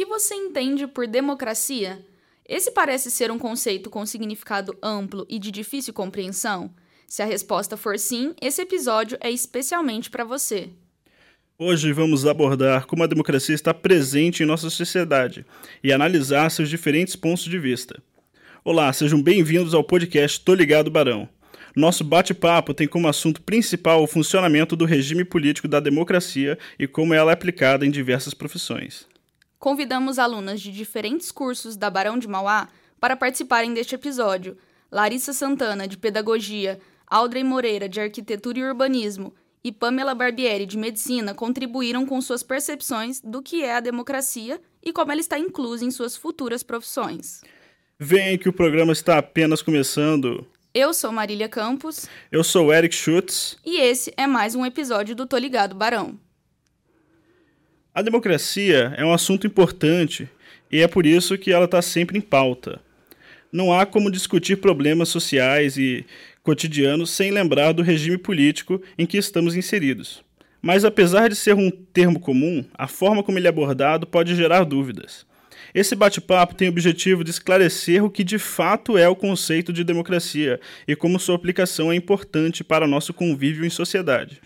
que você entende por democracia? Esse parece ser um conceito com significado amplo e de difícil compreensão? Se a resposta for sim, esse episódio é especialmente para você. Hoje vamos abordar como a democracia está presente em nossa sociedade e analisar seus diferentes pontos de vista. Olá, sejam bem-vindos ao podcast Tô Ligado Barão. Nosso bate-papo tem como assunto principal o funcionamento do regime político da democracia e como ela é aplicada em diversas profissões. Convidamos alunas de diferentes cursos da Barão de Mauá para participarem deste episódio. Larissa Santana, de Pedagogia, Audrey Moreira, de Arquitetura e Urbanismo, e Pamela Barbieri, de Medicina, contribuíram com suas percepções do que é a democracia e como ela está inclusa em suas futuras profissões. Vem que o programa está apenas começando. Eu sou Marília Campos. Eu sou Eric Schutz. E esse é mais um episódio do Tô Ligado Barão. A democracia é um assunto importante e é por isso que ela está sempre em pauta. Não há como discutir problemas sociais e cotidianos sem lembrar do regime político em que estamos inseridos. Mas apesar de ser um termo comum, a forma como ele é abordado pode gerar dúvidas. Esse bate-papo tem o objetivo de esclarecer o que de fato é o conceito de democracia e como sua aplicação é importante para nosso convívio em sociedade.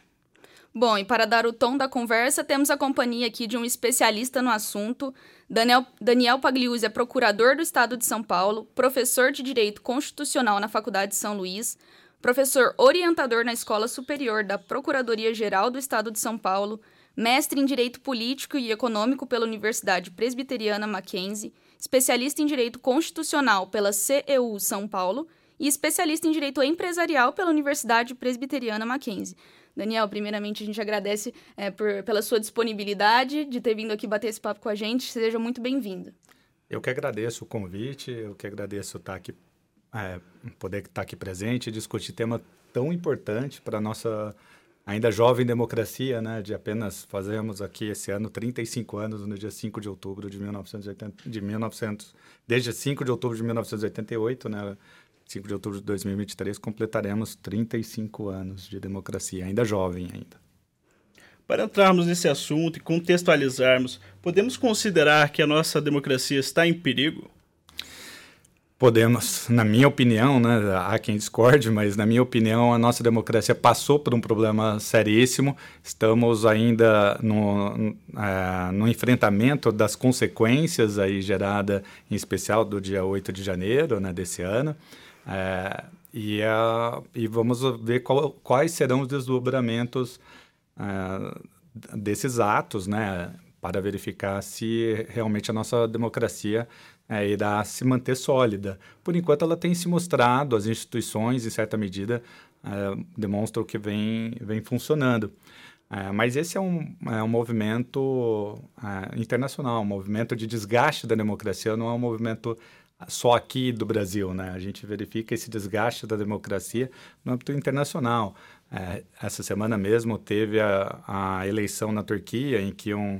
Bom, e para dar o tom da conversa, temos a companhia aqui de um especialista no assunto. Daniel, Daniel Pagliuzzi é procurador do Estado de São Paulo, professor de Direito Constitucional na Faculdade de São Luís, professor orientador na Escola Superior da Procuradoria-Geral do Estado de São Paulo, mestre em Direito Político e Econômico pela Universidade Presbiteriana Mackenzie, especialista em Direito Constitucional pela CEU São Paulo e especialista em Direito Empresarial pela Universidade Presbiteriana Mackenzie. Daniel, primeiramente a gente agradece é, por, pela sua disponibilidade de ter vindo aqui bater esse papo com a gente. Seja muito bem-vindo. Eu que agradeço o convite, eu que agradeço estar aqui, é, poder estar aqui presente e discutir tema tão importante para a nossa ainda jovem democracia, né, de apenas fazemos aqui esse ano 35 anos no dia 5 de outubro de 1980, de 1900, desde 5 de outubro de 1988, né, 5 de outubro de 2023, completaremos 35 anos de democracia, ainda jovem ainda. Para entrarmos nesse assunto e contextualizarmos, podemos considerar que a nossa democracia está em perigo? Podemos, na minha opinião, né, há quem discorde, mas na minha opinião a nossa democracia passou por um problema seríssimo. Estamos ainda no, no, é, no enfrentamento das consequências aí gerada, em especial do dia 8 de janeiro né, desse ano. É, e, a, e vamos ver qual, quais serão os desdobramentos é, desses atos, né, para verificar se realmente a nossa democracia é, irá se manter sólida. Por enquanto, ela tem se mostrado, as instituições, em certa medida, é, demonstram que vem, vem funcionando. É, mas esse é um, é um movimento é, internacional, um movimento de desgaste da democracia, não é um movimento só aqui do Brasil, né? A gente verifica esse desgaste da democracia no âmbito internacional. É, essa semana mesmo teve a, a, eleição na Turquia em que um,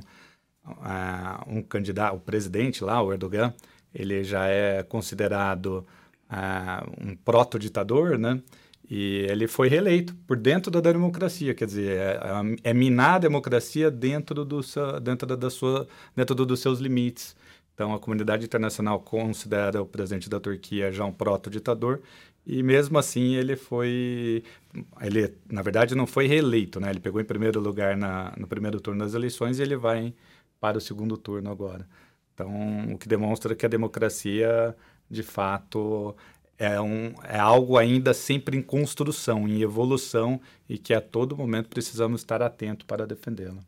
uh, um candidato, o presidente lá, o Erdogan, ele já é considerado uh, um proto-ditador, né? E ele foi reeleito por dentro da democracia, quer dizer, é, é, é minar a democracia dentro, do, dentro, da sua, dentro dos seus limites. Então, a comunidade internacional considera o presidente da Turquia já um proto-ditador e mesmo assim ele foi, ele na verdade não foi reeleito, né? Ele pegou em primeiro lugar na, no primeiro turno das eleições e ele vai para o segundo turno agora. Então, o que demonstra que a democracia, de fato, é, um, é algo ainda sempre em construção, em evolução e que a todo momento precisamos estar atentos para defendê-la.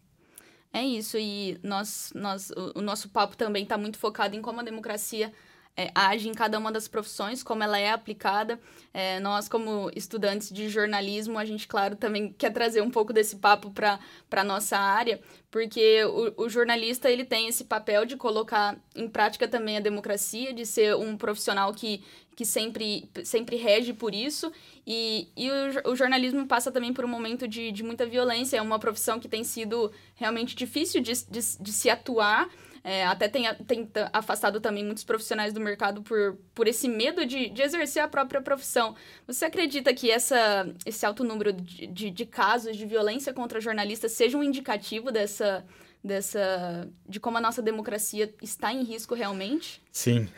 É isso, e nós, nós, o, o nosso papo também está muito focado em como a democracia é, age em cada uma das profissões, como ela é aplicada. É, nós, como estudantes de jornalismo, a gente, claro, também quer trazer um pouco desse papo para a nossa área, porque o, o, jornalista ele tem esse papel de colocar em prática também a democracia, de ser um profissional que, que sempre, sempre rege por isso. E, e o, o jornalismo passa também por um momento de, de muita violência, é uma profissão que tem sido realmente difícil de, de, de se atuar. É, até tem, tem afastado também muitos profissionais do mercado por, por esse medo de, de exercer a própria profissão. Você acredita que essa, esse alto número de, de, de casos de violência contra jornalistas seja um indicativo dessa, dessa de como a nossa democracia está em risco realmente? Sim.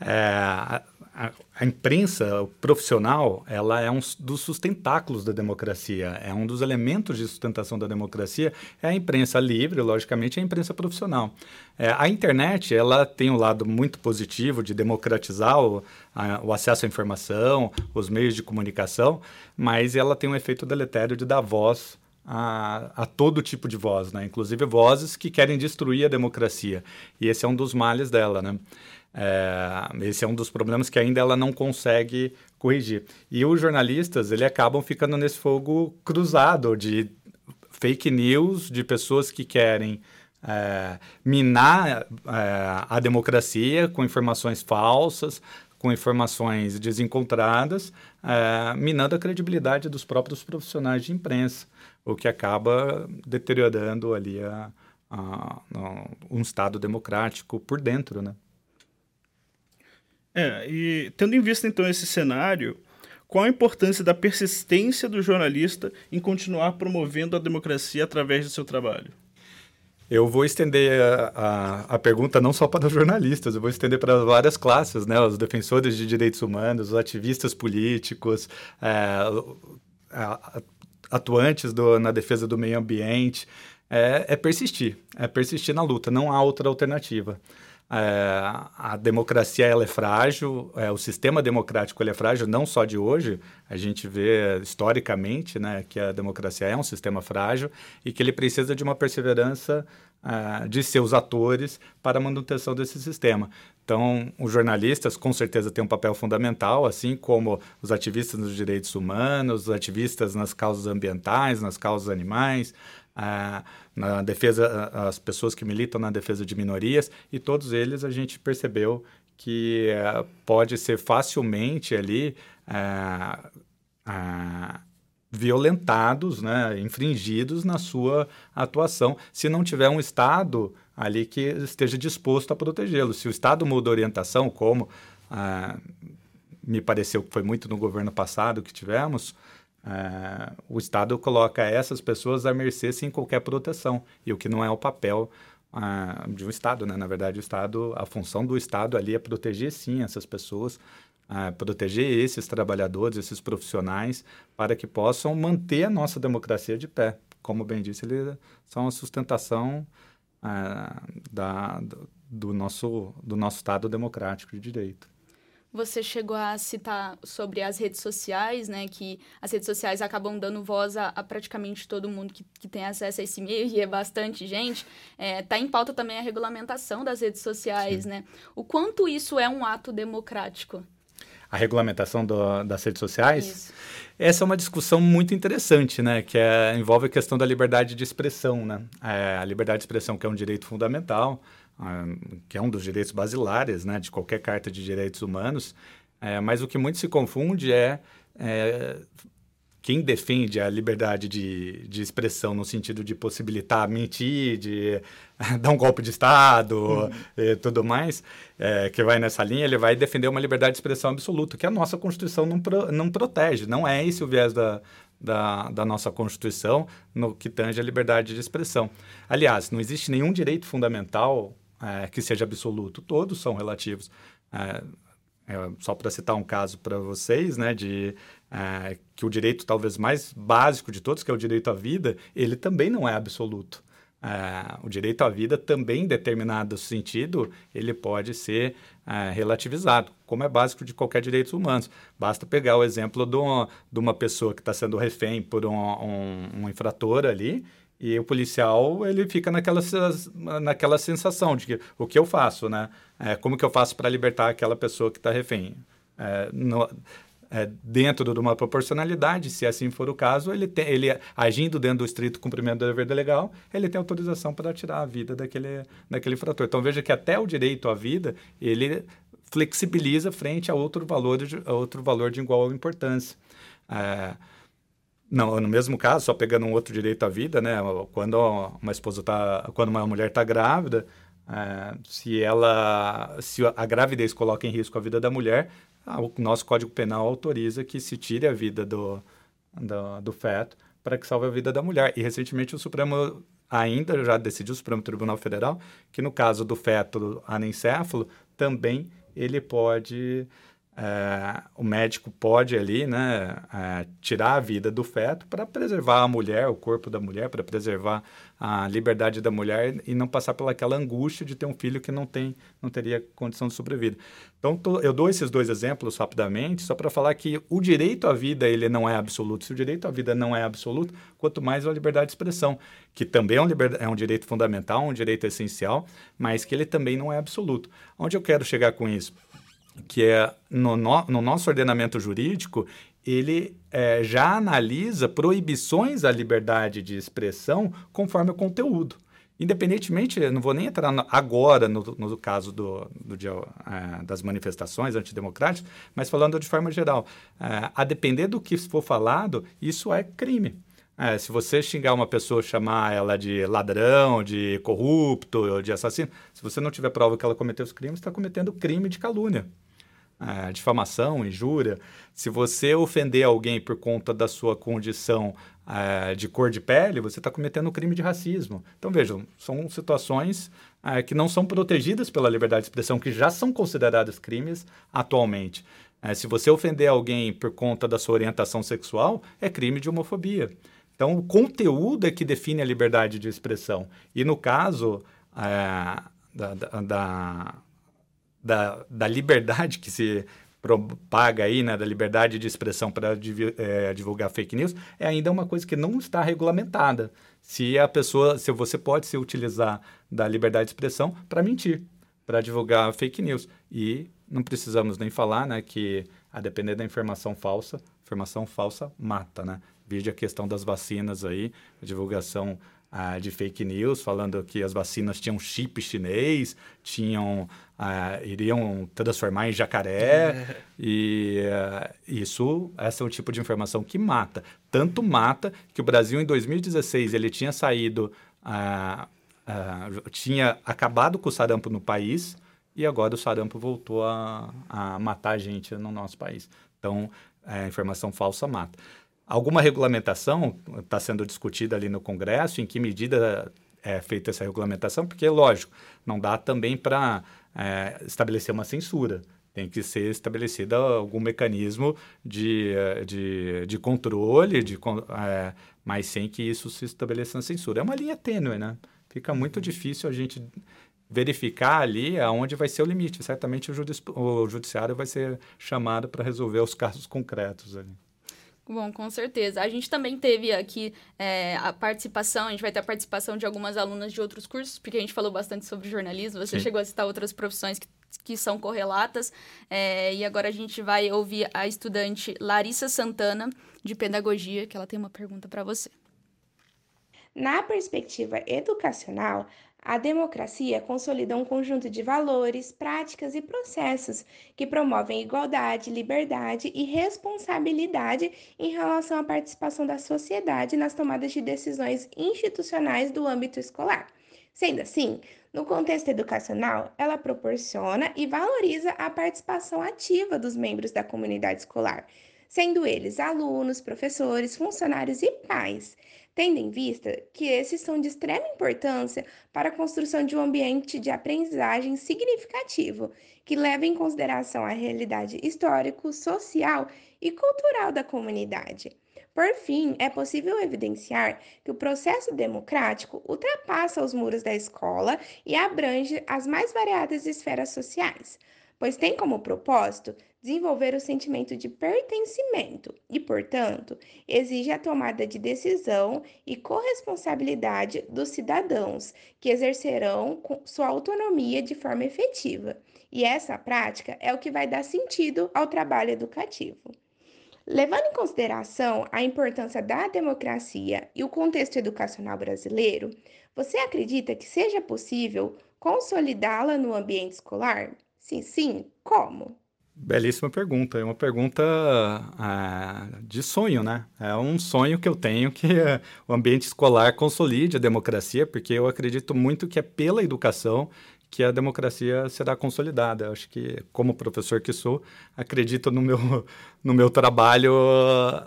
É, a, a, imprensa profissional ela é um dos sustentáculos da democracia, é um dos elementos de sustentação da democracia. É a imprensa livre, logicamente, é a imprensa profissional. É, a internet ela tem um lado muito positivo de democratizar o, a, o acesso à informação, os meios de comunicação, mas ela tem um efeito deletério de dar voz a, a, todo tipo de voz, né? inclusive vozes que querem destruir a democracia. E esse é um dos males dela. Né? É, esse é um dos problemas que ainda ela não consegue corrigir. E os jornalistas, ele acabam ficando nesse fogo cruzado de fake news, de pessoas que querem é, minar é, a democracia com informações falsas, com informações desencontradas, é, minando a credibilidade dos próprios profissionais de imprensa, o que acaba deteriorando ali a, a, a um Estado democrático por dentro, né? É, e tendo em vista então esse cenário, qual a importância da persistência do jornalista em continuar promovendo a democracia através do seu trabalho? Eu vou estender a, a, a, pergunta não só para os jornalistas, eu vou estender para várias classes, né? Os defensores de direitos humanos, os ativistas políticos, é, atuantes do, na defesa do meio ambiente. É, é persistir, é persistir na luta, não há outra alternativa. É, a democracia ela é frágil, é, o sistema democrático ele é frágil, não só de hoje, a gente vê historicamente né, que a democracia é um sistema frágil e que ele precisa de uma perseverança é, de seus atores para a manutenção desse sistema. Então, os jornalistas com certeza têm um papel fundamental, assim como os ativistas nos direitos humanos, os ativistas nas causas ambientais, nas causas animais, na defesa, as pessoas que militam na defesa de minorias, e todos eles a gente percebeu que uh, pode ser facilmente ali uh, uh, violentados, né, infringidos na sua atuação, se não tiver um Estado ali que esteja disposto a protegê-los. Se o Estado muda a orientação, como me pareceu que foi muito no governo passado que tivemos, é, o Estado coloca essas pessoas à mercê sem qualquer proteção, e o que não é o papel uh, de um Estado, né? Na verdade, o Estado, a função do Estado ali é proteger, sim, essas pessoas, proteger esses trabalhadores, esses profissionais, para que possam manter a nossa democracia de pé. Como bem disse, eles são a sustentação da, do, do, nosso, do nosso Estado democrático de direito. Você chegou a citar sobre as redes sociais, né? Que as redes sociais acabam dando voz a, a praticamente todo mundo que, que tem acesso a esse meio, e é bastante gente. É, tá em pauta também a regulamentação das redes sociais, Sim. né? O quanto isso é um ato democrático? A regulamentação do, das redes sociais. Isso. Essa é uma discussão muito interessante, né? Que é, envolve a questão da liberdade de expressão, né? É, a liberdade de expressão, que é um direito fundamental, que é um dos direitos basilares né, de qualquer carta de direitos humanos, é, mas o que muito se confunde é, é quem defende a liberdade de, de expressão no sentido de possibilitar mentir, de dar um golpe de Estado uhum. e tudo mais, é, que vai nessa linha, ele vai defender uma liberdade de expressão absoluta, que a nossa Constituição não, pro, não protege. Não é esse o viés da, da, da, nossa Constituição no que tange a liberdade de expressão. Aliás, não existe nenhum direito fundamental é, que seja absoluto, todos são relativos. É, é, só para citar um caso para vocês, né, de é, que o direito talvez mais básico de todos, que é o direito à vida, ele também não é absoluto. É, o direito à vida também, em determinado sentido, ele pode ser é, relativizado, como é básico de qualquer direito humano. Basta pegar o exemplo uma, de uma pessoa que está sendo refém por um, um, um infrator ali e o policial, ele fica naquela, naquela sensação de que o que eu faço, né? É, como que eu faço para libertar aquela pessoa que está refém? É, no, é, dentro de uma proporcionalidade, se assim for o caso, ele, tem, ele agindo dentro do estrito cumprimento do dever legal, ele tem autorização para tirar a vida daquele, daquele frator. Então veja que até o direito à vida, ele flexibiliza frente a outro valor de, a outro valor de igual importância. É, não, no mesmo caso, só pegando um outro direito à vida, né? Quando uma esposa tá, quando uma mulher está grávida, é, se ela, se a gravidez coloca em risco a vida da mulher, o nosso Código Penal autoriza que se tire a vida do, do, do feto para que salve a vida da mulher. E recentemente o Supremo ainda já decidiu, o Supremo Tribunal Federal, que no caso do feto anencéfalo, também ele pode é, o médico pode ali, né, é, tirar a vida do feto para preservar a mulher, o corpo da mulher, para preservar a liberdade da mulher e não passar pelaquela angústia de ter um filho que não tem, não teria condição de sobrevida. Então, tô, eu dou esses dois exemplos rapidamente, só para falar que o direito à vida ele não é absoluto. Se o direito à vida não é absoluto, quanto mais a liberdade de expressão, que também é um, é um direito fundamental, um direito essencial, mas que ele também não é absoluto. Onde eu quero chegar com isso? Que é no, no, no nosso ordenamento jurídico, ele é, já analisa proibições à liberdade de expressão conforme o conteúdo. Independentemente, não vou nem entrar agora no, no caso do, do dia, é, das manifestações antidemocráticas, mas falando de forma geral, é, a depender do que for falado, isso é crime. É, se você xingar uma pessoa, chamar ela de ladrão, de corrupto, de assassino, se você não tiver prova que ela cometeu os crimes, está cometendo crime de calúnia é, difamação, injúria, se você ofender alguém por conta da sua condição é, de cor de pele, você está cometendo um crime de racismo. Então, vejam, são situações é, que não são protegidas pela liberdade de expressão, que já são consideradas crimes atualmente. É, se você ofender alguém por conta da sua orientação sexual, é crime de homofobia. Então, o conteúdo é que define a liberdade de expressão. E no caso da, da da, da liberdade que se propaga aí, né, da liberdade de expressão para é, divulgar fake news, é ainda uma coisa que não está regulamentada. Se a pessoa, se você pode se utilizar da liberdade de expressão para mentir, para divulgar fake news. E não precisamos nem falar, né, que a depender da informação falsa, informação falsa mata, né? Veja a questão das vacinas aí, divulgação ah, de fake news, falando que as vacinas tinham chip chinês, tinham ah, iriam transformar em jacaré é. e uh, isso esse é um tipo de informação que mata. Tanto mata que o Brasil em 2016 ele tinha saído uh, uh, tinha acabado com o sarampo no país e agora o sarampo voltou a, a matar a gente no nosso país. Então a é, informação falsa mata. Alguma regulamentação está sendo discutida ali no Congresso em que medida é feita essa regulamentação? Porque lógico não dá também para é, estabelecer uma censura. Tem que ser estabelecido algum mecanismo de, é, de, de controle, de, é, mas sem que isso se estabeleça na censura. É uma linha tênue, né? Fica muito difícil a gente verificar ali aonde vai ser o limite. Certamente o, judici o judiciário vai ser chamado para resolver os casos concretos ali. Bom, com certeza. A gente também teve aqui é, a participação, a gente vai ter a participação de algumas alunas de outros cursos, porque a gente falou bastante sobre jornalismo, você Sim. chegou a citar outras profissões que, que são correlatas, é, e agora a gente vai ouvir a estudante Larissa Santana, de Pedagogia, que ela tem uma pergunta para você. Na perspectiva educacional, a democracia consolida um conjunto de valores, práticas e processos que promovem igualdade, liberdade e responsabilidade em relação à participação da sociedade nas tomadas de decisões institucionais do âmbito escolar. Sendo assim, no contexto educacional, ela proporciona e valoriza a participação ativa dos membros da comunidade escolar, sendo eles alunos, professores, funcionários e pais tendo em vista que esses são de extrema importância para a construção de um ambiente de aprendizagem significativo, que leva em consideração a realidade histórico, social e cultural da comunidade. Por fim, é possível evidenciar que o processo democrático ultrapassa os muros da escola e abrange as mais variadas esferas sociais, pois tem como propósito desenvolver o sentimento de pertencimento e, portanto, exige a tomada de decisão e corresponsabilidade dos cidadãos, que exercerão sua autonomia de forma efetiva. E essa prática é o que vai dar sentido ao trabalho educativo. Levando em consideração a importância da democracia e o contexto educacional brasileiro, você acredita que seja possível consolidá-la no ambiente escolar? Sim, sim, como? Belíssima pergunta. É uma pergunta é, de sonho, né? É um sonho que eu tenho que o ambiente escolar consolide a democracia, porque eu acredito muito que é pela educação que a democracia será consolidada. Eu acho que, como professor que sou, acredito no meu, no meu trabalho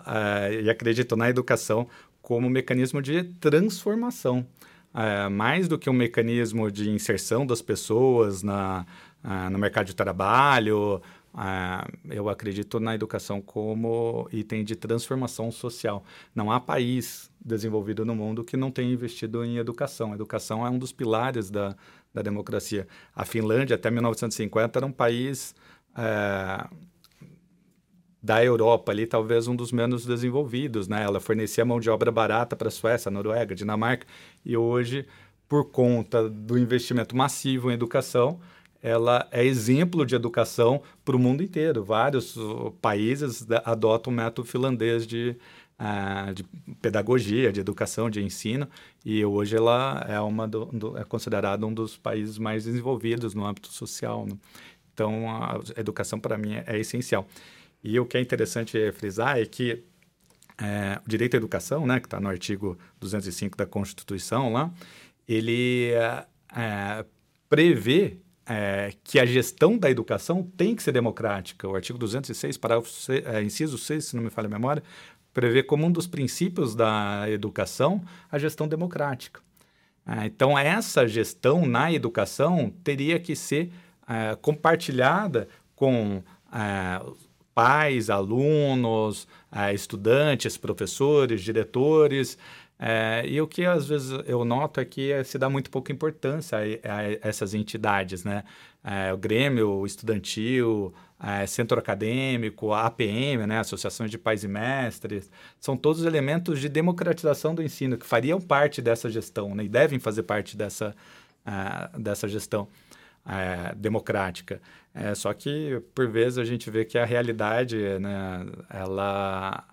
é, e acredito na educação como mecanismo de transformação. É, mais do que um mecanismo de inserção das pessoas na, uh, no mercado de trabalho, uh, eu acredito na educação como item de transformação social. Não há país desenvolvido no mundo que não tenha investido em educação. A educação é um dos pilares da, da democracia. A Finlândia, até 1950, era um país é, da Europa ali, talvez um dos menos desenvolvidos, né? Ela fornecia mão de obra barata para a Suécia, Noruega, Dinamarca, e hoje, por conta do investimento massivo em educação, ela é exemplo de educação para o mundo inteiro. Vários uh, países adotam o método finlandês de, uh, de pedagogia, de educação, de ensino, e hoje ela é, uma do, do, é considerada um dos países mais desenvolvidos no âmbito social. Né? Então, a educação, para mim, é, é essencial. E o que é interessante frisar é que é, o direito à educação, né, que está no artigo 205 da Constituição lá, ele é, é, prevê é, que a gestão da educação tem que ser democrática. O artigo 206, parágrafo é, inciso 6, se não me falha a memória, prevê como um dos princípios da educação a gestão democrática. É, então, essa gestão na educação teria que ser compartilhada com pais, alunos, eh, estudantes, professores, diretores. É, e o que às vezes eu noto é que se dá muito pouca importância a, a essas entidades, né? É, o Grêmio Estudantil, é, Centro Acadêmico, a APM, né? Associações de Pais e Mestres, são todos elementos de democratização do ensino que fariam parte dessa gestão né? e devem fazer parte dessa, uh, dessa gestão é, democrática. É, só que, por vezes, a gente vê que a realidade, né, ela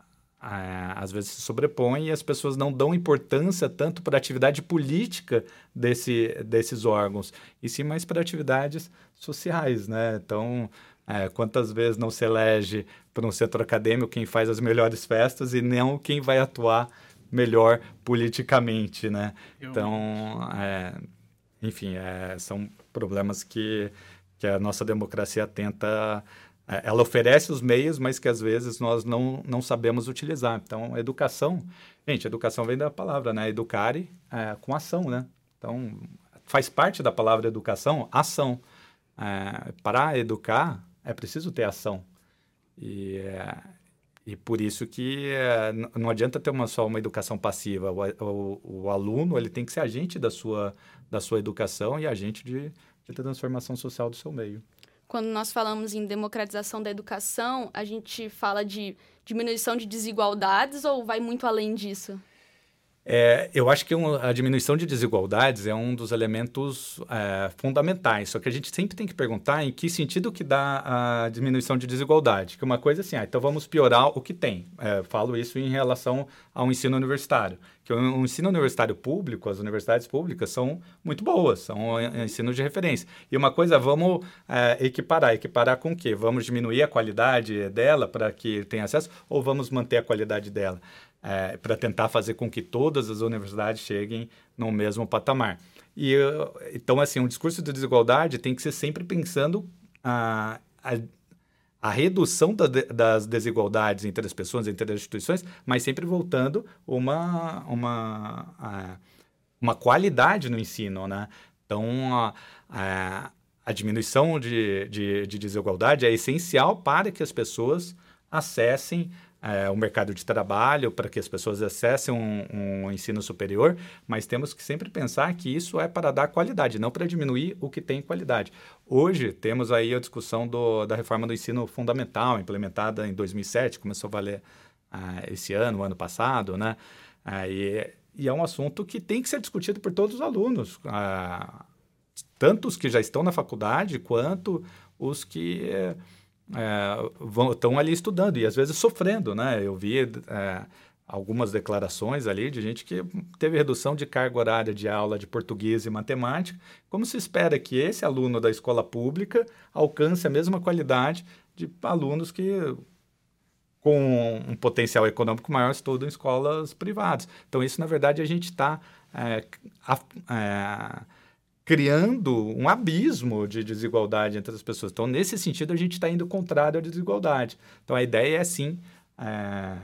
às vezes se sobrepõe e as pessoas não dão importância tanto para a atividade política desse, desses órgãos, e sim mais para atividades sociais, né? Então, é, quantas vezes não se elege para um centro acadêmico quem faz as melhores festas e não quem vai atuar melhor politicamente, né? Eu... Então, é, enfim, é, são problemas que, que a nossa democracia tenta. É, ela oferece os meios, mas que às vezes nós não, não sabemos utilizar. Então, educação. Gente, educação vem da palavra, né? Educare é, com ação, né? Então, faz parte da palavra educação ação. É, para educar, é preciso ter ação. E, é, e por isso que é, não adianta ter uma, só uma educação passiva. O, o, o, aluno ele tem que ser agente da sua, da sua educação e agente de, de transformação social do seu meio. Quando nós falamos em democratização da educação, a gente fala de diminuição de desigualdades ou vai muito além disso? É, eu acho que um, a diminuição de desigualdades é um dos elementos é, fundamentais. Só que a gente sempre tem que perguntar em que sentido que dá a diminuição de desigualdade. Que uma coisa assim, ah, então vamos piorar o que tem. É, falo isso em relação ao ensino universitário. Que o, o ensino universitário público, as universidades públicas são muito boas, são ensino de referência. E uma coisa, vamos é, equiparar. Equiparar com o quê? Vamos diminuir a qualidade dela para que tenha acesso ou vamos manter a qualidade dela? É, para tentar fazer com que todas as universidades cheguem no mesmo patamar. E então, assim, um discurso de desigualdade tem que ser sempre pensando a, a, a redução da, das desigualdades entre as pessoas, entre as instituições, mas sempre voltando uma, uma, a, uma qualidade no ensino, né? Então, a, a, a diminuição de, de, de desigualdade é essencial para que as pessoas acessem é, o mercado de trabalho, para que as pessoas acessem um, um, ensino superior, mas temos que sempre pensar que isso é para dar qualidade, não para diminuir o que tem qualidade. Hoje temos aí a discussão do, da reforma do ensino fundamental, implementada em 2007, começou a valer ah, esse ano, ano passado, né? Ah, e, e, é um assunto que tem que ser discutido por todos os alunos, ah, tanto os que já estão na faculdade, quanto os que é, estão ali estudando e às vezes sofrendo, né? Eu vi é, algumas declarações ali de gente que teve redução de carga horária de aula de português e matemática. Como se espera que esse aluno da escola pública alcance a mesma qualidade de alunos que com um potencial econômico maior estudam em escolas privadas. Então, isso, na verdade, a gente está é, é, criando um abismo de desigualdade entre as pessoas. Então, nesse sentido, a gente está indo contrário à desigualdade. Então, a ideia é, sim, é,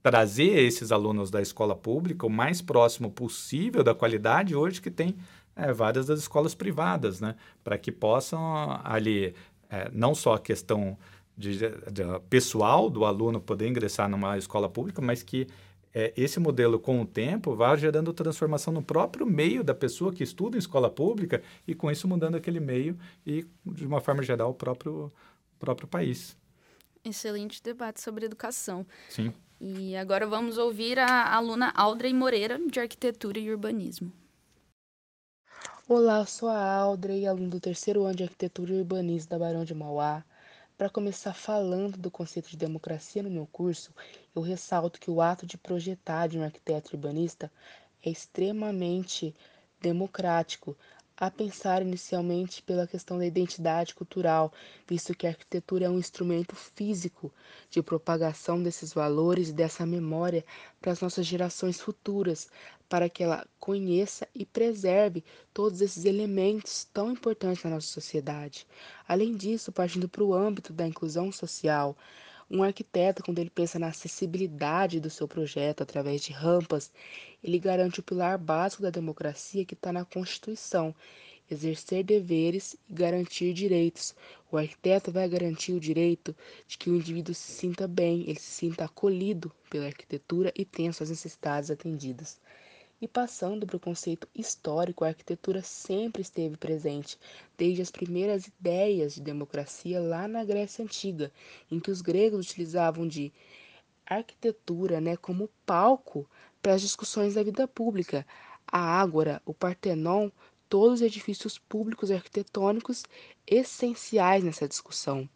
trazer esses alunos da escola pública o mais próximo possível da qualidade hoje que tem é, várias das escolas privadas, né? Para que possam ali, é, não só a questão de, de, pessoal do aluno poder ingressar numa escola pública, mas que é, esse modelo, com o tempo, vá gerando transformação no próprio meio da pessoa que estuda em escola pública e, com isso, mudando aquele meio e, de uma forma geral, o próprio, próprio país. Excelente debate sobre educação. Sim. E agora vamos ouvir a aluna Audrey Moreira, de Arquitetura e Urbanismo. Olá, eu sou a Audrey, aluna do terceiro ano de Arquitetura e Urbanismo da Barão de Mauá. Para começar falando do conceito de democracia no meu curso, eu ressalto que o ato de projetar de um arquiteto urbanista é extremamente democrático, a pensar inicialmente pela questão da identidade cultural, visto que a arquitetura é um instrumento físico de propagação desses valores e dessa memória para as nossas gerações futuras, para que ela conheça e preserve todos esses elementos tão importantes na nossa sociedade. Além disso, partindo para o âmbito da inclusão social, um arquiteto, quando ele pensa na acessibilidade do seu projeto através de rampas, ele garante o pilar básico da democracia que está na Constituição, exercer deveres e garantir direitos. O arquiteto vai garantir o direito de que o indivíduo se sinta bem, ele se sinta acolhido pela arquitetura e tenha suas necessidades atendidas. E passando para o conceito histórico, a arquitetura sempre esteve presente, desde as primeiras ideias de democracia lá na Grécia Antiga, em que os gregos utilizavam de arquitetura né, como palco para as discussões da vida pública. A Ágora, o Partenon, todos os edifícios públicos arquitetônicos essenciais nessa discussão.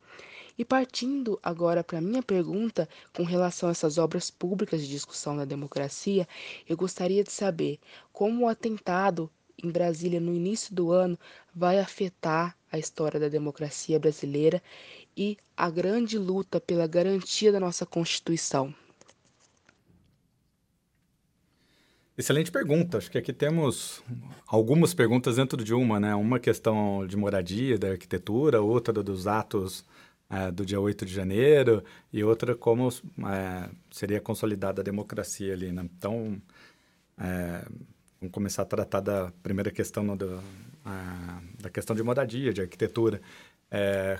E partindo agora para a minha pergunta com relação a essas obras públicas de discussão da democracia, eu gostaria de saber como o atentado em Brasília no início do ano vai afetar a história da democracia brasileira e a grande luta pela garantia da nossa Constituição. Excelente pergunta. Acho que aqui temos algumas perguntas dentro de uma, né? Uma questão de moradia, da arquitetura, outra dos atos é, do dia 8 de janeiro e outra como é, seria consolidada a democracia ali, né? Então, é, vamos começar a tratar da primeira questão no, do, a, da questão de moradia, de arquitetura.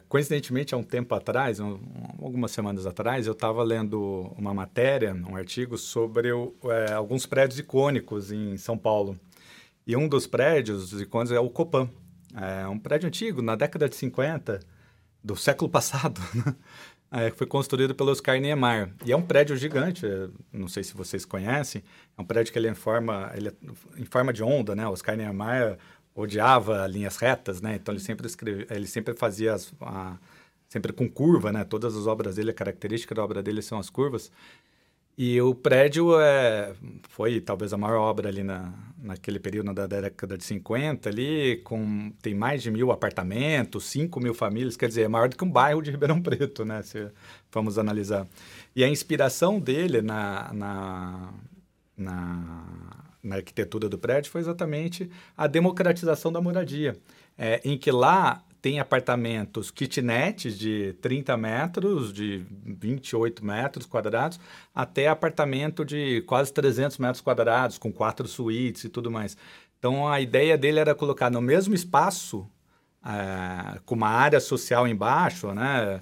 Coincidentemente, há um tempo atrás, um, algumas semanas atrás, eu estava lendo uma matéria, um artigo sobre alguns prédios icônicos em São Paulo. E um dos prédios icônicos é o Copan. É um prédio antigo, na década de 50, do século passado, né? é, foi construído pelo Oscar Niemeyer. E é um prédio gigante, não sei se vocês conhecem, é um prédio que ele é em forma, ele é em forma de onda, né? O Oscar Niemeyer odiava linhas retas, né? Então ele sempre escreve, ele sempre fazia as, a, sempre com curva, né? Todas as obras dele, a característica da obra dele são as curvas. E o prédio é, foi talvez a maior obra ali na, naquele período da década de 50 ali, com, tem mais de mil apartamentos, 5 mil famílias, quer dizer, é maior do que um bairro de Ribeirão Preto, né, se vamos analisar. E a inspiração dele na, na, na, na arquitetura do prédio foi exatamente a democratização da moradia, é, em que lá tem apartamentos kitnets de 30 metros, de 28 metros quadrados, até apartamento de quase 300 metros quadrados, com quatro suítes e tudo mais. Então, a ideia dele era colocar no mesmo espaço, é, com uma área social embaixo, né,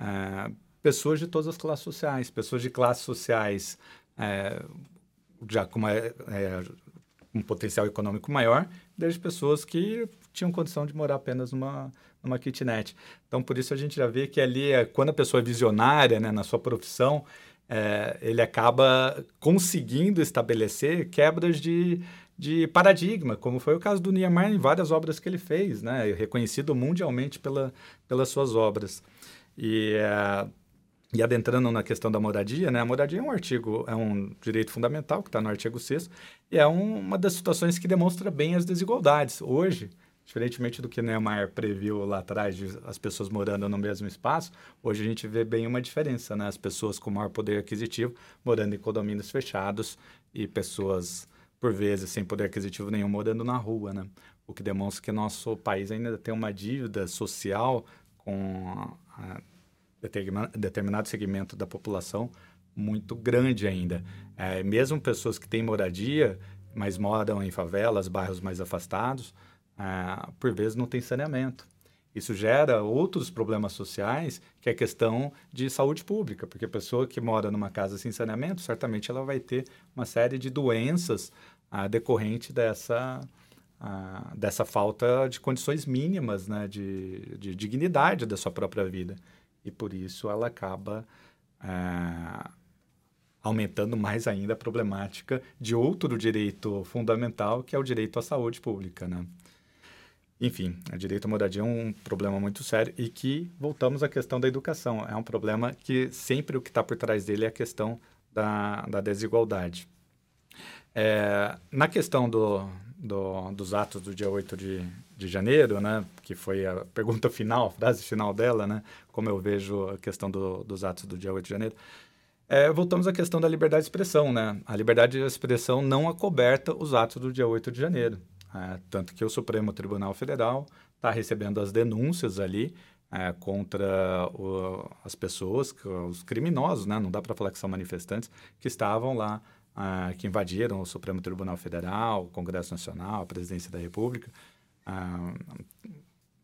é, pessoas de todas as classes sociais, pessoas de classes sociais é, já com uma, um potencial econômico maior, desde pessoas que tinham condição de morar apenas numa, numa kitnet. Então, por isso a gente já vê que ali, é, quando a pessoa é visionária né, na sua profissão, é, ele acaba conseguindo estabelecer quebras de, de paradigma, como foi o caso do Niemeyer em várias obras que ele fez, né, reconhecido mundialmente pela, pelas suas obras. E, é, e adentrando na questão da moradia, né, a moradia é um artigo, é um direito fundamental que está no artigo 6 e é um, uma das situações que demonstra bem as desigualdades. Hoje, Diferentemente do que Neymar previu lá atrás, de as pessoas morando no mesmo espaço, hoje a gente vê bem uma diferença, né? As pessoas com maior poder aquisitivo morando em condomínios fechados e pessoas, por vezes, sem poder aquisitivo nenhum, morando na rua, né? O que demonstra que nosso país ainda tem uma dívida social com determinado segmento da população muito grande ainda. É, mesmo pessoas que têm moradia, mas moram em favelas, bairros mais afastados, é, por vezes não tem saneamento. Isso gera outros problemas sociais, que é a questão de saúde pública, porque a pessoa que mora numa casa sem saneamento, certamente ela vai ter uma série de doenças ah, decorrente dessa, ah, dessa falta de condições mínimas né, de, de dignidade da sua própria vida. E por isso ela acaba ah, aumentando mais ainda a problemática de outro direito fundamental, que é o direito à saúde pública. Né? Enfim, a direito à moradia é um problema muito sério e que, voltamos à questão da educação, é um problema que sempre o que está por trás dele é a questão da, da desigualdade. É, na questão do, do, dos atos do dia 8 de, de janeiro, né, que foi a pergunta final, a frase final dela, né, como eu vejo a questão do, dos atos do dia 8 de janeiro, é, voltamos à questão da liberdade de expressão. Né? A liberdade de expressão não acoberta os atos do dia 8 de janeiro. É, tanto que o Supremo Tribunal Federal está recebendo as denúncias ali é, contra o, as pessoas, os criminosos, né? não dá para falar que são manifestantes, que estavam lá, é, que invadiram o Supremo Tribunal Federal, o Congresso Nacional, a Presidência da República. É,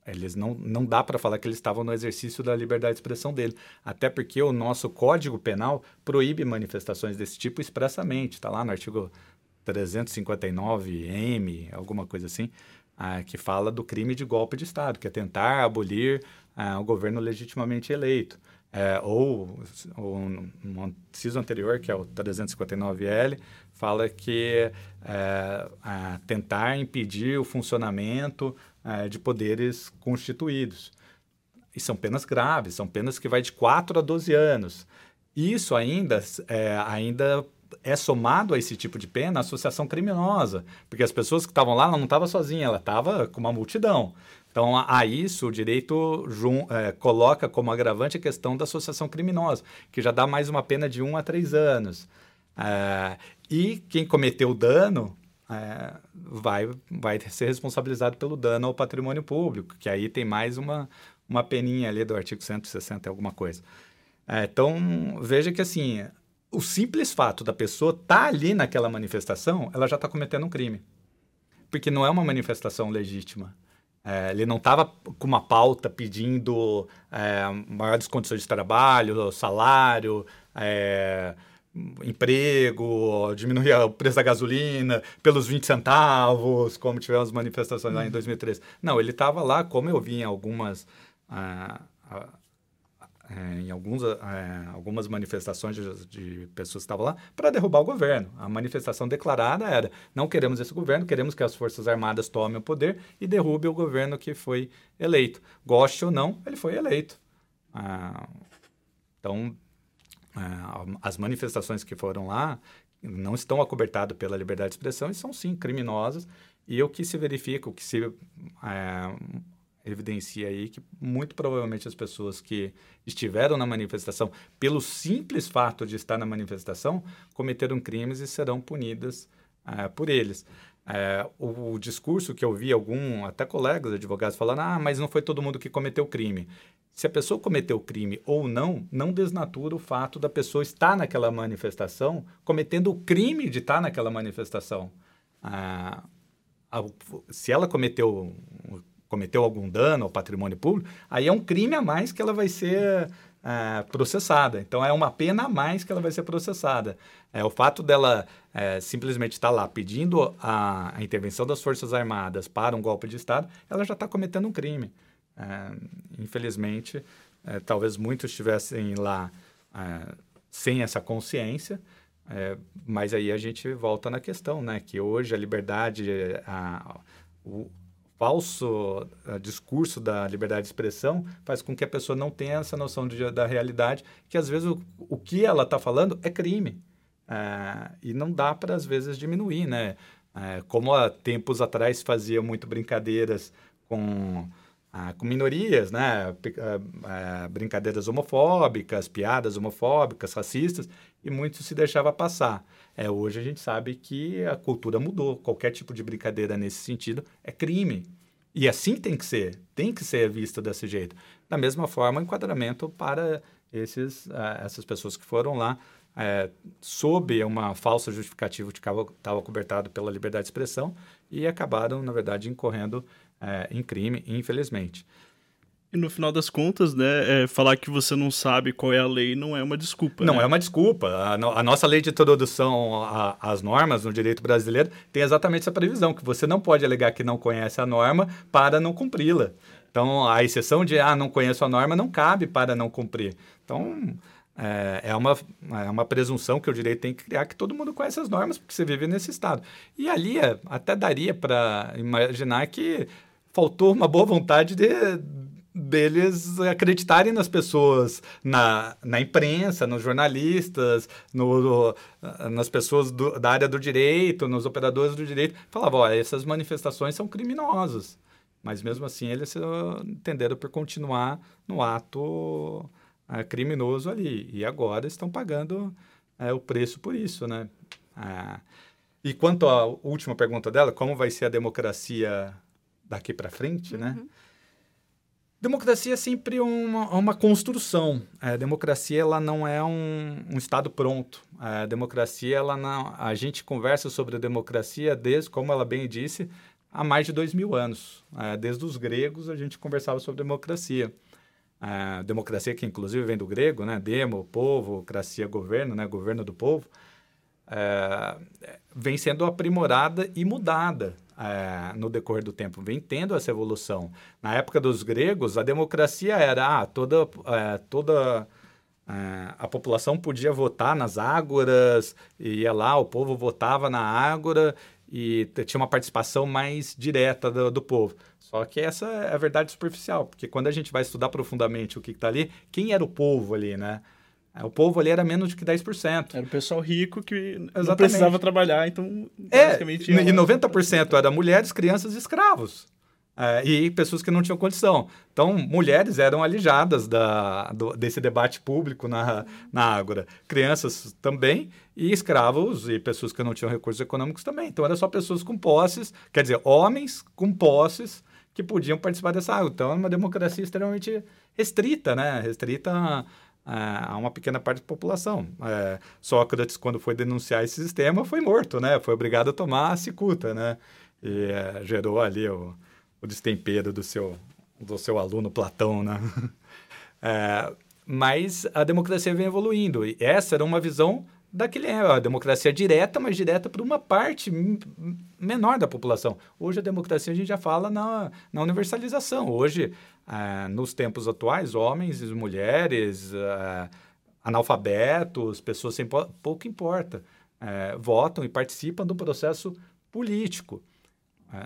eles não, não dá para falar que eles estavam no exercício da liberdade de expressão dele, até porque o nosso Código Penal proíbe manifestações desse tipo expressamente, está lá no artigo 359-M, alguma coisa assim, ah, que fala do crime de golpe de Estado, que é tentar abolir ah, o governo legitimamente eleito. É, ou, ou no inciso anterior, que é o 359L, fala que é, tentar impedir o funcionamento é, de poderes constituídos. E são penas graves, são penas que vai de 4 a 12 anos. Isso ainda, é, ainda é somado a esse tipo de pena a associação criminosa, porque as pessoas que estavam lá não estavam sozinhas, ela estava com uma multidão. Então, a, isso, o direito jun, é, coloca como agravante a questão da associação criminosa, que já dá mais uma pena de um a três anos. É, e quem cometeu o dano é, vai, vai ser responsabilizado pelo dano ao patrimônio público, que aí tem mais uma, uma peninha ali do artigo 160 alguma coisa. É, então, veja que assim, o simples fato da pessoa estar tá ali naquela manifestação, ela já está cometendo um crime. Porque não é uma manifestação legítima. É, ele não estava com uma pauta pedindo é, maiores condições de trabalho, salário, é, emprego, diminuir o preço da gasolina pelos 20 centavos, como tivemos manifestações lá em 2013. Uhum. Não, ele estava lá, como eu vi em algumas. Ah, é, em alguns, é, algumas manifestações de, de, pessoas que estavam lá para derrubar o governo. A manifestação declarada era: não queremos esse governo, queremos que as Forças Armadas tomem o poder e derrube o governo que foi eleito. Goste ou não, ele foi eleito. Ah, então, ah, as manifestações que foram lá não estão acobertadas pela liberdade de expressão e são, sim, criminosas. E o que se verifica, o que se é, evidencia aí que muito provavelmente as pessoas que estiveram na manifestação, pelo simples fato de estar na manifestação, cometeram crimes e serão punidas uh, por eles. Uh, o, o, discurso que eu vi algum, até colegas advogados falando, ah, mas não foi todo mundo que cometeu crime. Se a pessoa cometeu crime ou não, não desnatura o fato da pessoa estar naquela manifestação, cometendo o crime de estar naquela manifestação. Uh, se ela cometeu cometeu algum dano ao patrimônio público, aí é um crime a mais que ela vai ser é, processada. Então, é uma pena a mais que ela vai ser processada. É, o fato dela é, simplesmente estar lá pedindo a, a, intervenção das Forças Armadas para um golpe de Estado, ela já está cometendo um crime. É, infelizmente, talvez muitos estivessem lá sem essa consciência, mas aí a gente volta na questão, né? Que hoje a liberdade, a, o, falso uh, discurso da liberdade de expressão faz com que a pessoa não tenha essa noção de, da realidade, que às vezes o, o que ela está falando é crime. Uh, e não dá para, às vezes, diminuir, né? Uh, como há tempos atrás fazia muito brincadeiras com, com minorias, né? brincadeiras homofóbicas, piadas homofóbicas, racistas, e muito se deixava passar. É, hoje a gente sabe que a cultura mudou. Qualquer tipo de brincadeira nesse sentido é crime. E assim tem que ser, tem que ser visto desse jeito. Da mesma forma, enquadramento para esses, uh, essas pessoas que foram lá é, sob uma falsa justificativa de que estava cobertado pela liberdade de expressão e acabaram, na verdade, incorrendo é, em crime, infelizmente. E no final das contas, né, é, falar que você não sabe qual é a lei não é uma desculpa. Não né? é uma desculpa. A, a, nossa lei de introdução às normas no direito brasileiro tem exatamente essa previsão, que você não pode alegar que não conhece a norma para não cumpri-la. Então, a exceção de, ah, não conheço a norma, não cabe para não cumprir. Então, é, é, uma, é uma presunção que o direito tem que criar que todo mundo conhece as normas, porque você vive nesse estado. E ali é, até daria para imaginar que faltou uma boa vontade de deles acreditarem nas pessoas, na, na imprensa, nos jornalistas, no, no nas pessoas do, da área do direito, nos operadores do direito. Falava, ó, essas manifestações são criminosas. Mas mesmo assim eles entenderam por continuar no ato é, criminoso ali. E agora estão pagando é, o preço por isso, né? É. E quanto à última pergunta dela, como vai ser a democracia daqui para frente, né? uhum. né? Democracia é sempre uma, uma construção. A democracia ela não é um, um estado pronto. A democracia ela não. A gente conversa sobre a democracia desde, como ela bem disse, há mais de dois mil anos. É, desde os gregos a gente conversava sobre democracia. A democracia que inclusive vem do grego, né? Demo, povo, cracia, governo, né? Governo do povo. É, vem sendo aprimorada e mudada é, no decorrer do tempo, vem tendo essa evolução. Na época dos gregos, a democracia era ah, toda, é, toda é, a população podia votar nas ágoras, ia lá, o povo votava na ágora e tinha uma participação mais direta do, do povo. Só que essa é a verdade superficial, porque quando a gente vai estudar profundamente o que está ali, quem era o povo ali, né? O povo ali era menos do que 10%. Era o pessoal rico que Exatamente. não precisava trabalhar, então é, basicamente... É, e 90% era mulheres, crianças e escravos. É, e pessoas que não tinham condição. Então, mulheres eram alijadas da, do, desse debate público na, na Ágora. Crianças também, e escravos e pessoas que não tinham recursos econômicos também. Então, eram só pessoas com posses, quer dizer, homens com posses que podiam participar dessa água. Então, era uma democracia extremamente restrita, né? Restrita a uma pequena parte da população. É, Sócrates, quando foi denunciar esse sistema, foi morto, né? Foi obrigado a tomar a cicuta, né? E é, gerou ali o, o destempero do seu, do seu aluno Platão, né? É, mas a democracia vem evoluindo. E essa era uma visão daquele é a democracia direta, mas direta para uma parte menor da população. Hoje a democracia a gente já fala na, na universalização. Hoje é, nos tempos atuais, homens e mulheres, é, analfabetos, pessoas sem pouco importa, é, votam e participam do processo político.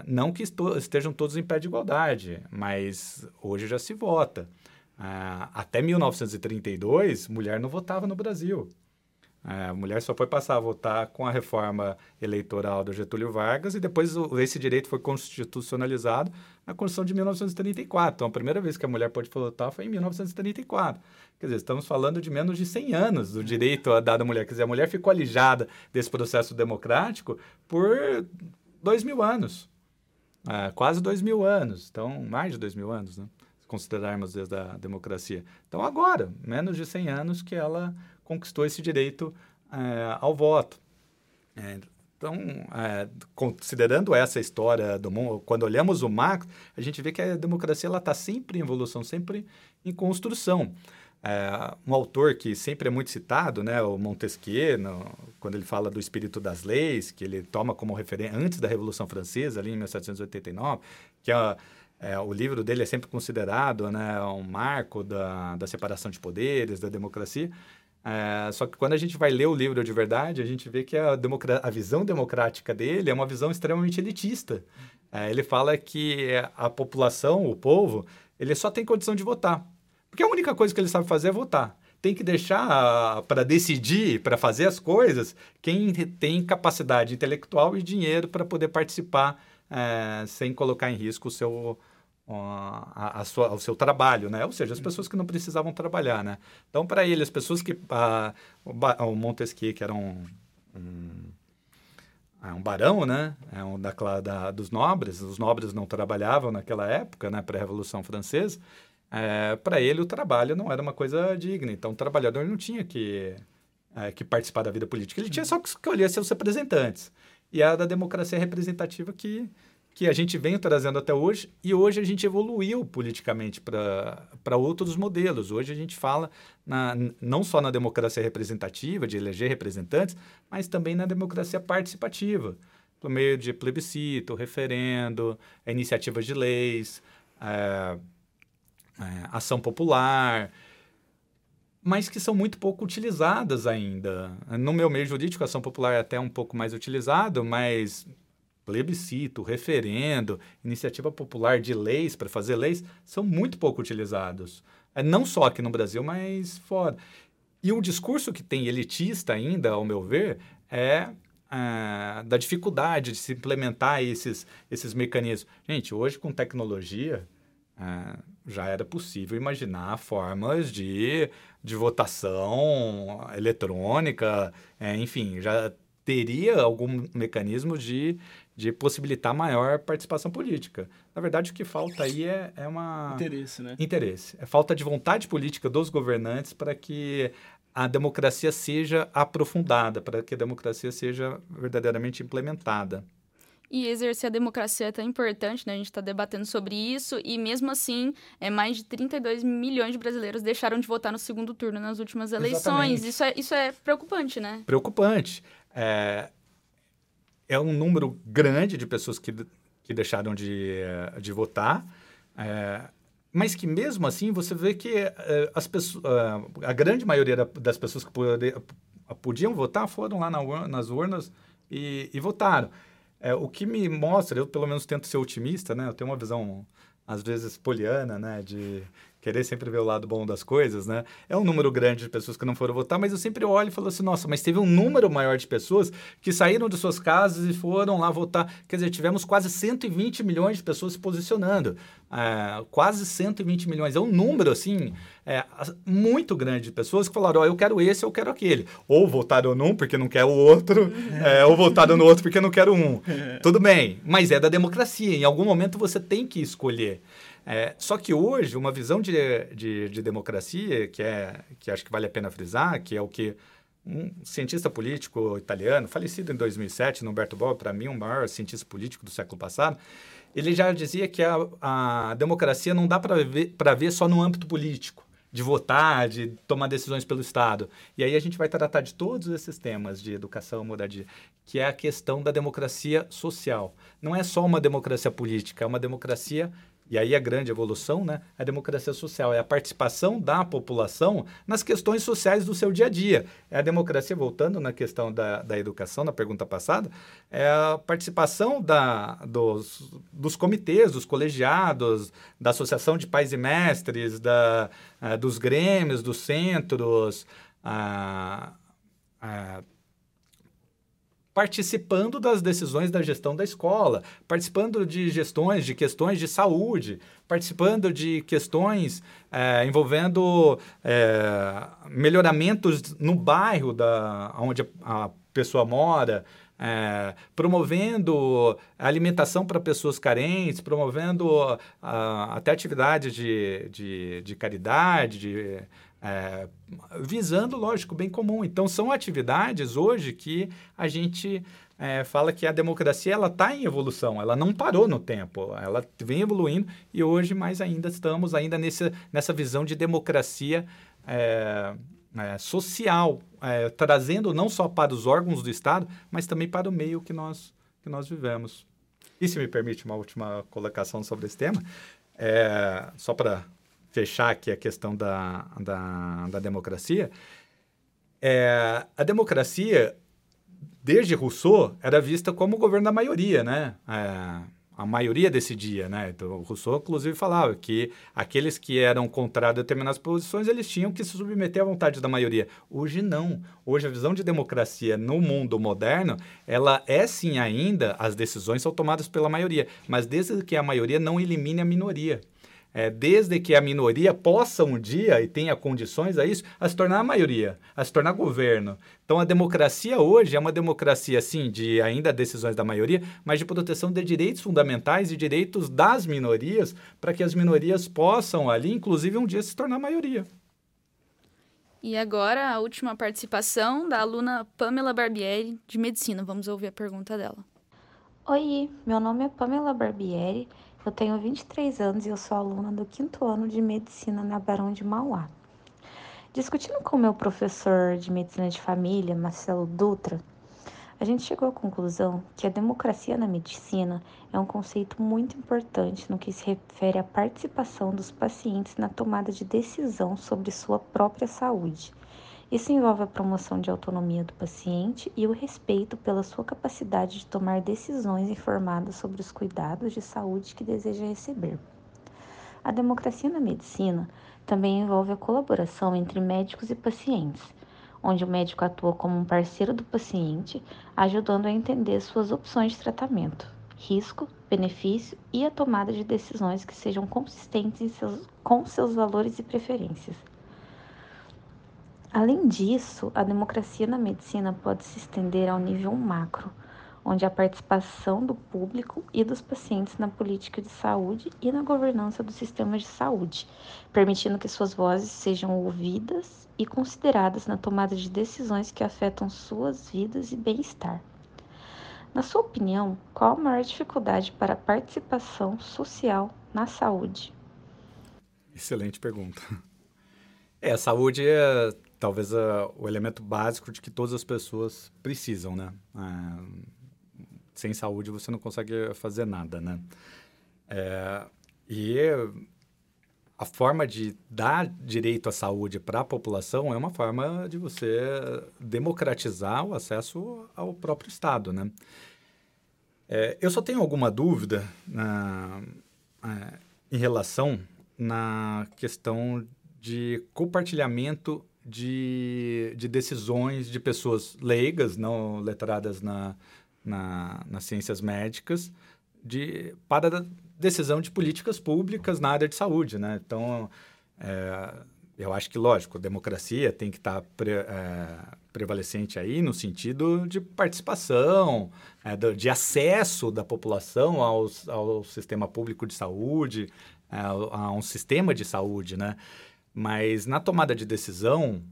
não que estejam todos em pé de igualdade, mas hoje já se vota. até 1932, mulher não votava no Brasil. É, a mulher só foi passar a votar com a reforma eleitoral do Getúlio Vargas e depois esse direito foi constitucionalizado na Constituição de 1934. Então, a primeira vez que a mulher pôde votar foi em 1934. Quer dizer, estamos falando de menos de 100 anos do direito a dado à mulher. Quer dizer, a mulher ficou alijada desse processo democrático por dois mil anos. É, quase dois mil anos. Então, mais de dois mil anos, né? Se considerarmos desde a democracia. Então, agora, menos de 100 anos que ela conquistou esse direito é, ao voto. É, então, é, considerando essa história do mundo, quando olhamos o macro, a gente vê que a democracia está sempre em evolução, sempre em construção. É, um autor que sempre é muito citado, né, o Montesquieu, no, quando ele fala do espírito das leis, que ele toma como referência antes da Revolução Francesa, ali em 1789, que é, é, o livro dele é sempre considerado né, um marco da, da separação de poderes, da democracia. É, só que quando a gente vai ler o livro de verdade, a gente vê que a, a visão democrática dele é uma visão extremamente elitista. É, ele fala que a população, o povo, ele só tem condição de votar. Porque a única coisa que ele sabe fazer é votar. Tem que deixar para decidir, para fazer as coisas, quem tem capacidade intelectual e dinheiro para poder participar é, sem colocar em risco o seu, a, a sua, o seu trabalho, né? Ou seja, as pessoas que não precisavam trabalhar, né? Então, para ele, as pessoas que... A, o, Montesquieu, que era um, um, um barão, né? É um da, da, dos nobres. Os nobres não trabalhavam naquela época, né? Pré-Revolução Francesa. É, para ele, o trabalho não era uma coisa digna. Então, o trabalhador não tinha que é, que participar da vida política. Ele tinha só que escolher seus representantes. E a da democracia representativa que, que a gente vem trazendo até hoje, e hoje a gente evoluiu politicamente para outros modelos. Hoje a gente fala na, não só na democracia representativa, de eleger representantes, mas também na democracia participativa, por meio de plebiscito, referendo, iniciativas de leis, é, é, ação popular mas que são muito pouco utilizadas ainda. No meu meio jurídico, a ação popular é até um pouco mais utilizado, mas plebiscito, referendo, iniciativa popular de leis para fazer leis são muito pouco utilizados. É, não só aqui no Brasil, mas fora. E o discurso que tem elitista ainda, ao meu ver, é, é da dificuldade de se implementar esses, esses mecanismos. Gente, hoje com tecnologia, é, já era possível imaginar formas de, de votação eletrônica, é, enfim, já teria algum mecanismo de, de possibilitar maior participação política. Na verdade, o que falta aí é, é uma... Interesse, né? Interesse. É falta de vontade política dos governantes para que a democracia seja aprofundada, para que a democracia seja verdadeiramente implementada. E exercer a democracia é tão importante, né? A gente está debatendo sobre isso e mesmo assim, é mais de 32 milhões de brasileiros deixaram de votar no segundo turno nas últimas eleições. Isso é, isso é preocupante, né? Preocupante. É, é um número grande de pessoas que, que deixaram de, de votar. É, mas que mesmo assim você vê que é, as pessoas, a grande maioria das pessoas que podiam votar foram lá na, nas urnas e, e votaram. É, o que me mostra, eu pelo menos tento ser otimista, né? Eu tenho uma visão, às vezes, poliana, né? De querer sempre ver o lado bom das coisas, né? É um número grande de pessoas que não foram votar, mas eu sempre olho e falo assim, nossa, mas teve um número maior de pessoas que saíram de suas casas e foram lá votar. Quer dizer, tivemos quase 120 milhões de pessoas se posicionando. É, quase 120 milhões. É um número, assim, é, muito grande de pessoas que falaram, ó, oh, eu quero esse, eu quero aquele. Ou votaram num porque não quer o outro, é, ou votaram no outro porque não quero um. Tudo bem, mas é da democracia. Em algum momento você tem que escolher. É, só que hoje, uma visão de, de, de, democracia, que, é, que acho que vale a pena frisar, que é o que um cientista político italiano, falecido em 2007, Norberto Bobbio, para mim, o maior cientista político do século passado, ele já dizia que a, a democracia não dá para ver, ver só no âmbito político, de votar, de tomar decisões pelo Estado. E aí a gente vai tratar de todos esses temas de educação, moradia, que é a questão da democracia social. Não é só uma democracia política, é uma democracia e aí a grande evolução, né, é a democracia social, é a participação da população nas questões sociais do seu dia a dia. É a democracia, voltando na questão da, da educação, na pergunta passada, é a participação da, dos, dos comitês, dos colegiados, da associação de pais e mestres, da, uh, dos grêmios, dos centros, uh, uh, participando das decisões da gestão da escola, participando de gestões, de questões de saúde, participando de questões é, envolvendo é, melhoramentos no bairro da, onde a pessoa mora, é, promovendo alimentação para pessoas carentes, promovendo até atividades de, de, de caridade, de é, visando, lógico, bem comum. Então, são atividades hoje que a gente é, fala que a democracia ela está em evolução, ela não parou no tempo, ela vem evoluindo e hoje mais ainda estamos ainda nesse, nessa visão de democracia é, é, social, é, trazendo não só para os órgãos do Estado, mas também para o meio que nós, que nós vivemos. E se me permite uma última colocação sobre esse tema, é, só para fechar aqui a questão da, da, da democracia, é, a democracia, desde Rousseau, era vista como o governo da maioria, né? É, a maioria decidia, né? Então, Rousseau, inclusive, falava que aqueles que eram contrários a determinadas posições, eles tinham que se submeter à vontade da maioria. Hoje, não. Hoje, a visão de democracia no mundo moderno, ela é, sim, ainda, as decisões são tomadas pela maioria, mas desde que a maioria não elimine a minoria é, desde que a minoria possa um dia, e tenha condições a isso, a se tornar a maioria, a se tornar governo. Então, a democracia hoje é uma democracia, sim, de ainda decisões da maioria, mas de proteção de direitos fundamentais e direitos das minorias, para que as minorias possam ali, inclusive, um dia se tornar maioria. E agora a última participação da aluna Pamela Barbieri, de Medicina. Vamos ouvir a pergunta dela. Oi, meu nome é Pamela Barbieri, eu tenho 23 anos e eu sou aluna do quinto ano de Medicina na Barão de Mauá. Discutindo com meu professor de Medicina de Família, Marcelo Dutra, a gente chegou à conclusão que a democracia na medicina é um conceito muito importante no que se refere à participação dos pacientes na tomada de decisão sobre sua própria saúde. Isso envolve a promoção de autonomia do paciente e o respeito pela sua capacidade de tomar decisões informadas sobre os cuidados de saúde que deseja receber. A democracia na medicina também envolve a colaboração entre médicos e pacientes onde o médico atua como um parceiro do paciente, ajudando a entender suas opções de tratamento, risco, benefício e a tomada de decisões que sejam consistentes seus, com seus valores e preferências. Além disso, a democracia na medicina pode se estender ao nível macro, onde a participação do público e dos pacientes na política de saúde e na governança do sistema de saúde, permitindo que suas vozes sejam ouvidas e consideradas na tomada de decisões que afetam suas vidas e bem-estar. Na sua opinião, qual a maior dificuldade para a participação social na saúde? Excelente pergunta. É, a saúde é talvez a, o elemento básico de que todas as pessoas precisam, né? É, sem saúde você não consegue fazer nada, né? É, e a forma de dar direito à saúde para a população é uma forma de você democratizar o acesso ao próprio Estado, né? É, eu só tenho alguma dúvida na, é, em relação na questão de compartilhamento de, de decisões de pessoas leigas, não letradas na, na, nas ciências médicas, de, para decisão de políticas públicas na área de saúde, né? Então, é, eu acho que, lógico, a democracia tem que estar tá pre, é, prevalecente aí no sentido de participação, é, de acesso da população ao, sistema público de saúde, é, a um sistema de saúde, né? Mas na tomada de decisão,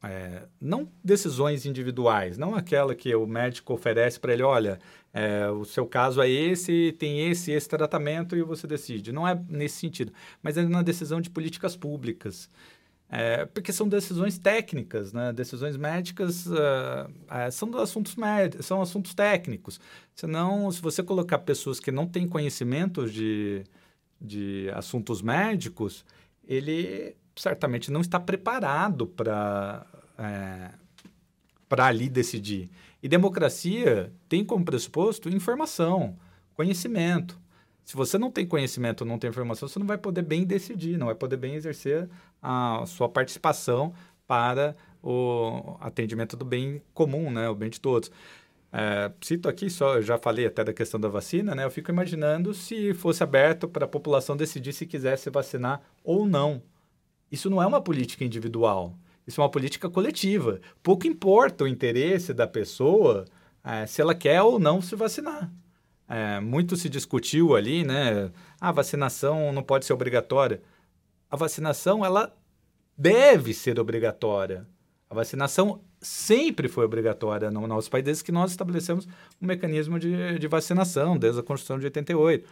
é, não decisões individuais, não aquela que o médico oferece para ele, olha, é, o seu caso é esse, tem esse, esse tratamento e você decide. Não é nesse sentido, mas é na decisão de políticas públicas. É, porque são decisões técnicas, né? Decisões médicas uh, são assuntos médicos, são assuntos técnicos. Senão, se você colocar pessoas que não têm conhecimento de, de assuntos médicos, ele certamente não está preparado para é, para ali decidir. E democracia tem como pressuposto informação, conhecimento. Se você não tem conhecimento, não tem informação, você não vai poder bem decidir, não vai poder bem exercer a sua participação para o atendimento do bem comum, né, o bem de todos. É, cito aqui só, eu já falei até da questão da vacina, né? Eu fico imaginando se fosse aberto para a população decidir se quisesse vacinar ou não. Isso não é uma política individual. Isso é uma política coletiva. Pouco importa o interesse da pessoa é, se ela quer ou não se vacinar. É, muito se discutiu ali, né? A vacinação não pode ser obrigatória. A vacinação, ela deve ser obrigatória. A vacinação sempre foi obrigatória no nosso país, desde que nós estabelecemos um mecanismo de, de vacinação, desde a Constituição de 88.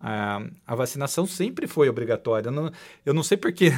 A, a vacinação sempre foi obrigatória. Não, eu não sei porque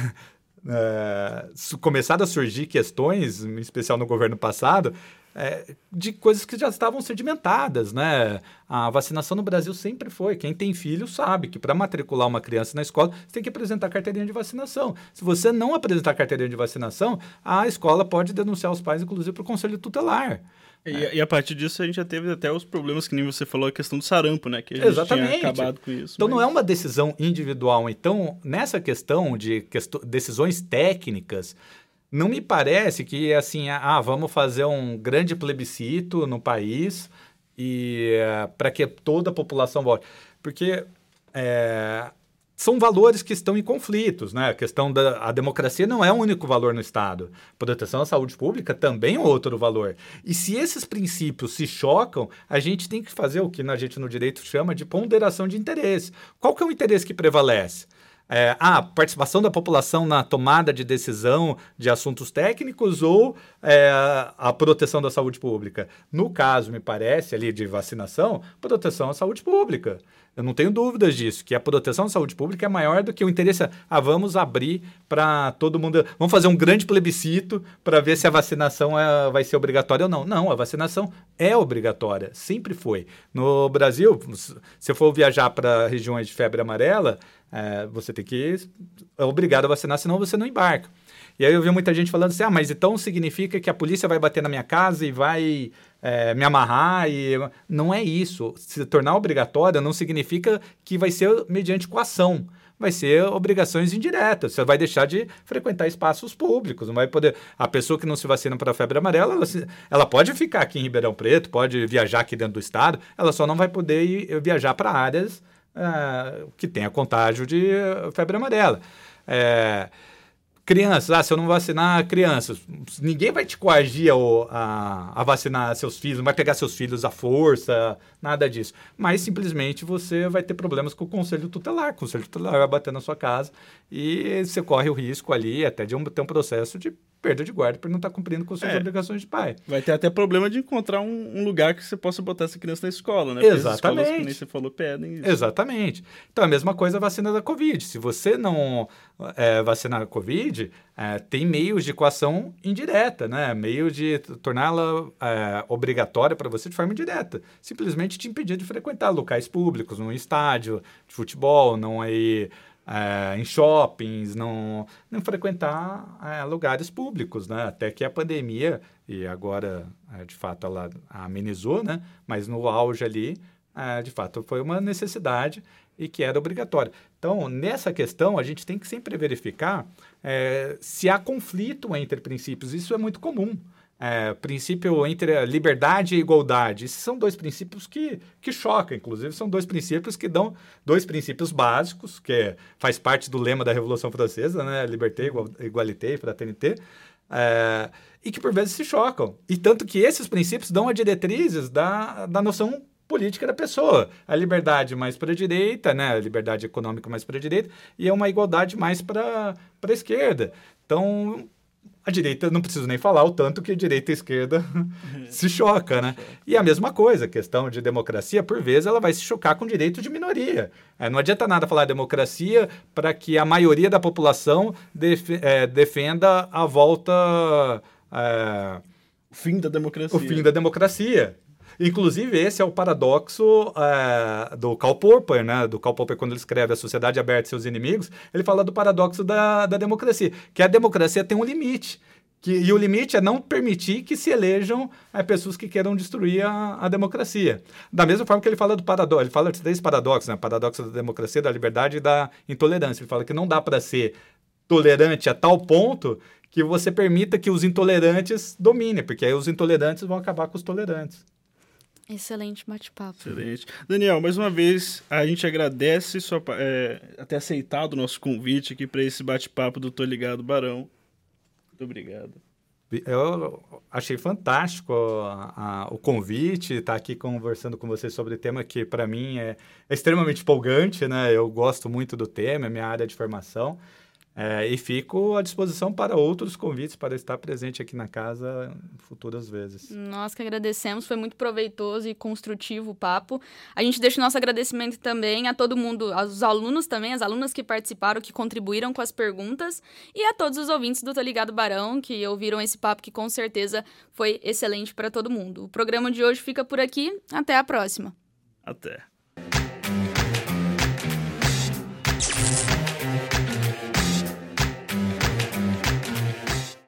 é, começaram a surgir questões, em especial no governo passado, é, de coisas que já estavam sedimentadas, né? A vacinação no Brasil sempre foi. Quem tem filho sabe que para matricular uma criança na escola, você tem que apresentar carteirinha de vacinação. Se você não apresentar carteirinha de vacinação, a escola pode denunciar os pais, inclusive, para o conselho tutelar. E, é. e, a partir disso a gente já teve até os problemas que nem você falou, a questão do sarampo, né? Que a gente Exatamente. tinha acabado com isso. Então mas... não é uma decisão individual. Então, nessa questão de quest... decisões técnicas, não me parece que assim, ah, vamos fazer um grande plebiscito no país e uh, para que toda a população vote. Porque é, são valores que estão em conflitos, né? A questão da a democracia não é o um único valor no Estado. Proteção à saúde pública também é outro valor. E se esses princípios se chocam, a gente tem que fazer o que a gente no direito chama de ponderação de interesse. Qual que é o interesse que prevalece? É, a participação da população na tomada de decisão de assuntos técnicos ou é, a proteção da saúde pública? No caso, me parece, ali de vacinação, proteção à saúde pública. Eu não tenho dúvidas disso, que a proteção da saúde pública é maior do que o interesse. Ah, vamos abrir para todo mundo. Vamos fazer um grande plebiscito para ver se a vacinação é, vai ser obrigatória ou não. Não, a vacinação é obrigatória, sempre foi. No Brasil, se for viajar para regiões de febre amarela, é, você tem que. É obrigado a vacinar, senão você não embarca. E aí eu vi muita gente falando assim: ah, mas então significa que a polícia vai bater na minha casa e vai é, me amarrar? e Não é isso. Se tornar obrigatória não significa que vai ser mediante coação vai ser obrigações indiretas. Você vai deixar de frequentar espaços públicos, não vai poder. A pessoa que não se vacina para a febre amarela, ela, ela, pode ficar aqui em Ribeirão Preto, pode viajar aqui dentro do estado, ela só não vai poder ir, viajar para áreas é, que tenha contágio de febre amarela. É, crianças, ah, se eu não vacinar crianças, ninguém vai te coagir a, a, vacinar seus filhos, não vai pegar seus filhos à força, nada disso. Mas simplesmente você vai ter problemas com o conselho tutelar. O conselho tutelar vai bater na sua casa e você corre o risco ali até de um, ter um processo de perda de guarda por não estar tá cumprindo com suas é, obrigações de pai. Vai ter até problema de encontrar um, um, lugar que você possa botar essa criança na escola, né? Exatamente. As que nem você falou, pedem isso. Exatamente. Então, a mesma coisa a vacina da Covid. Se você não é, vacinar a Covid, é, tem meios de equação indireta, né? Meio de torná-la é, obrigatória para você de forma indireta. Simplesmente te impedir de frequentar locais públicos, num estádio de futebol, não aí é, em shoppings, não, não frequentar é, lugares públicos, né? Até que a pandemia, e agora é, de fato ela amenizou, né? Mas no auge ali, é, de fato foi uma necessidade e que era obrigatória. Então, nessa questão, a gente tem que sempre verificar é, se há conflito entre princípios. Isso é muito comum é, princípio entre liberdade e igualdade. Esses são dois princípios que, que chocam, inclusive, são dois princípios que dão dois princípios básicos, que é, faz parte do lema da Revolução Francesa, né? Liberté, igualité, fraternité, é, e que por vezes se chocam. E tanto que esses princípios dão a diretrizes da, da noção política da pessoa. A liberdade mais para a direita, né? a liberdade econômica mais para a direita, e é uma igualdade mais para a esquerda. Então, a direita, não preciso nem falar o tanto que a direita e esquerda se choca, né? E a mesma coisa, a questão de democracia, por vezes, ela vai se chocar com direito de minoria. É, não adianta nada falar democracia para que a maioria da população def é, defenda a volta... É, o fim da democracia. O fim da democracia. Inclusive, esse é o paradoxo é, do Karl Popper, né? Do Karl Popper, quando ele escreve A Sociedade Aberta e Seus Inimigos, ele fala do paradoxo da, da democracia, que a democracia tem um limite. Que, e o limite é não permitir que se elejam é, pessoas que queiram destruir a, a, democracia. Da mesma forma que ele fala do paradoxo, ele fala de três paradoxos, né? Paradoxo da democracia, da liberdade e da intolerância. Ele fala que não dá para ser tolerante a tal ponto que você permita que os intolerantes dominem, porque aí os intolerantes vão acabar com os tolerantes. Excelente bate-papo. Excelente. Daniel, mais uma vez, a gente agradece sua, é, ter aceitado o nosso convite aqui para esse bate-papo do Tô Ligado Barão. Muito obrigado. Eu achei fantástico a, a, o convite, estar tá aqui conversando com você sobre o tema que, para mim, é, é extremamente empolgante, né? Eu gosto muito do tema, é minha área de formação. É, e fico à disposição para outros convites para estar presente aqui na casa futuras vezes. Nós que agradecemos, foi muito proveitoso e construtivo o papo. A gente deixa o nosso agradecimento também a todo mundo, aos alunos também, as alunas que participaram, que contribuíram com as perguntas, e a todos os ouvintes do Tá Ligado Barão, que ouviram esse papo que com certeza foi excelente para todo mundo. O programa de hoje fica por aqui, até a próxima. Até.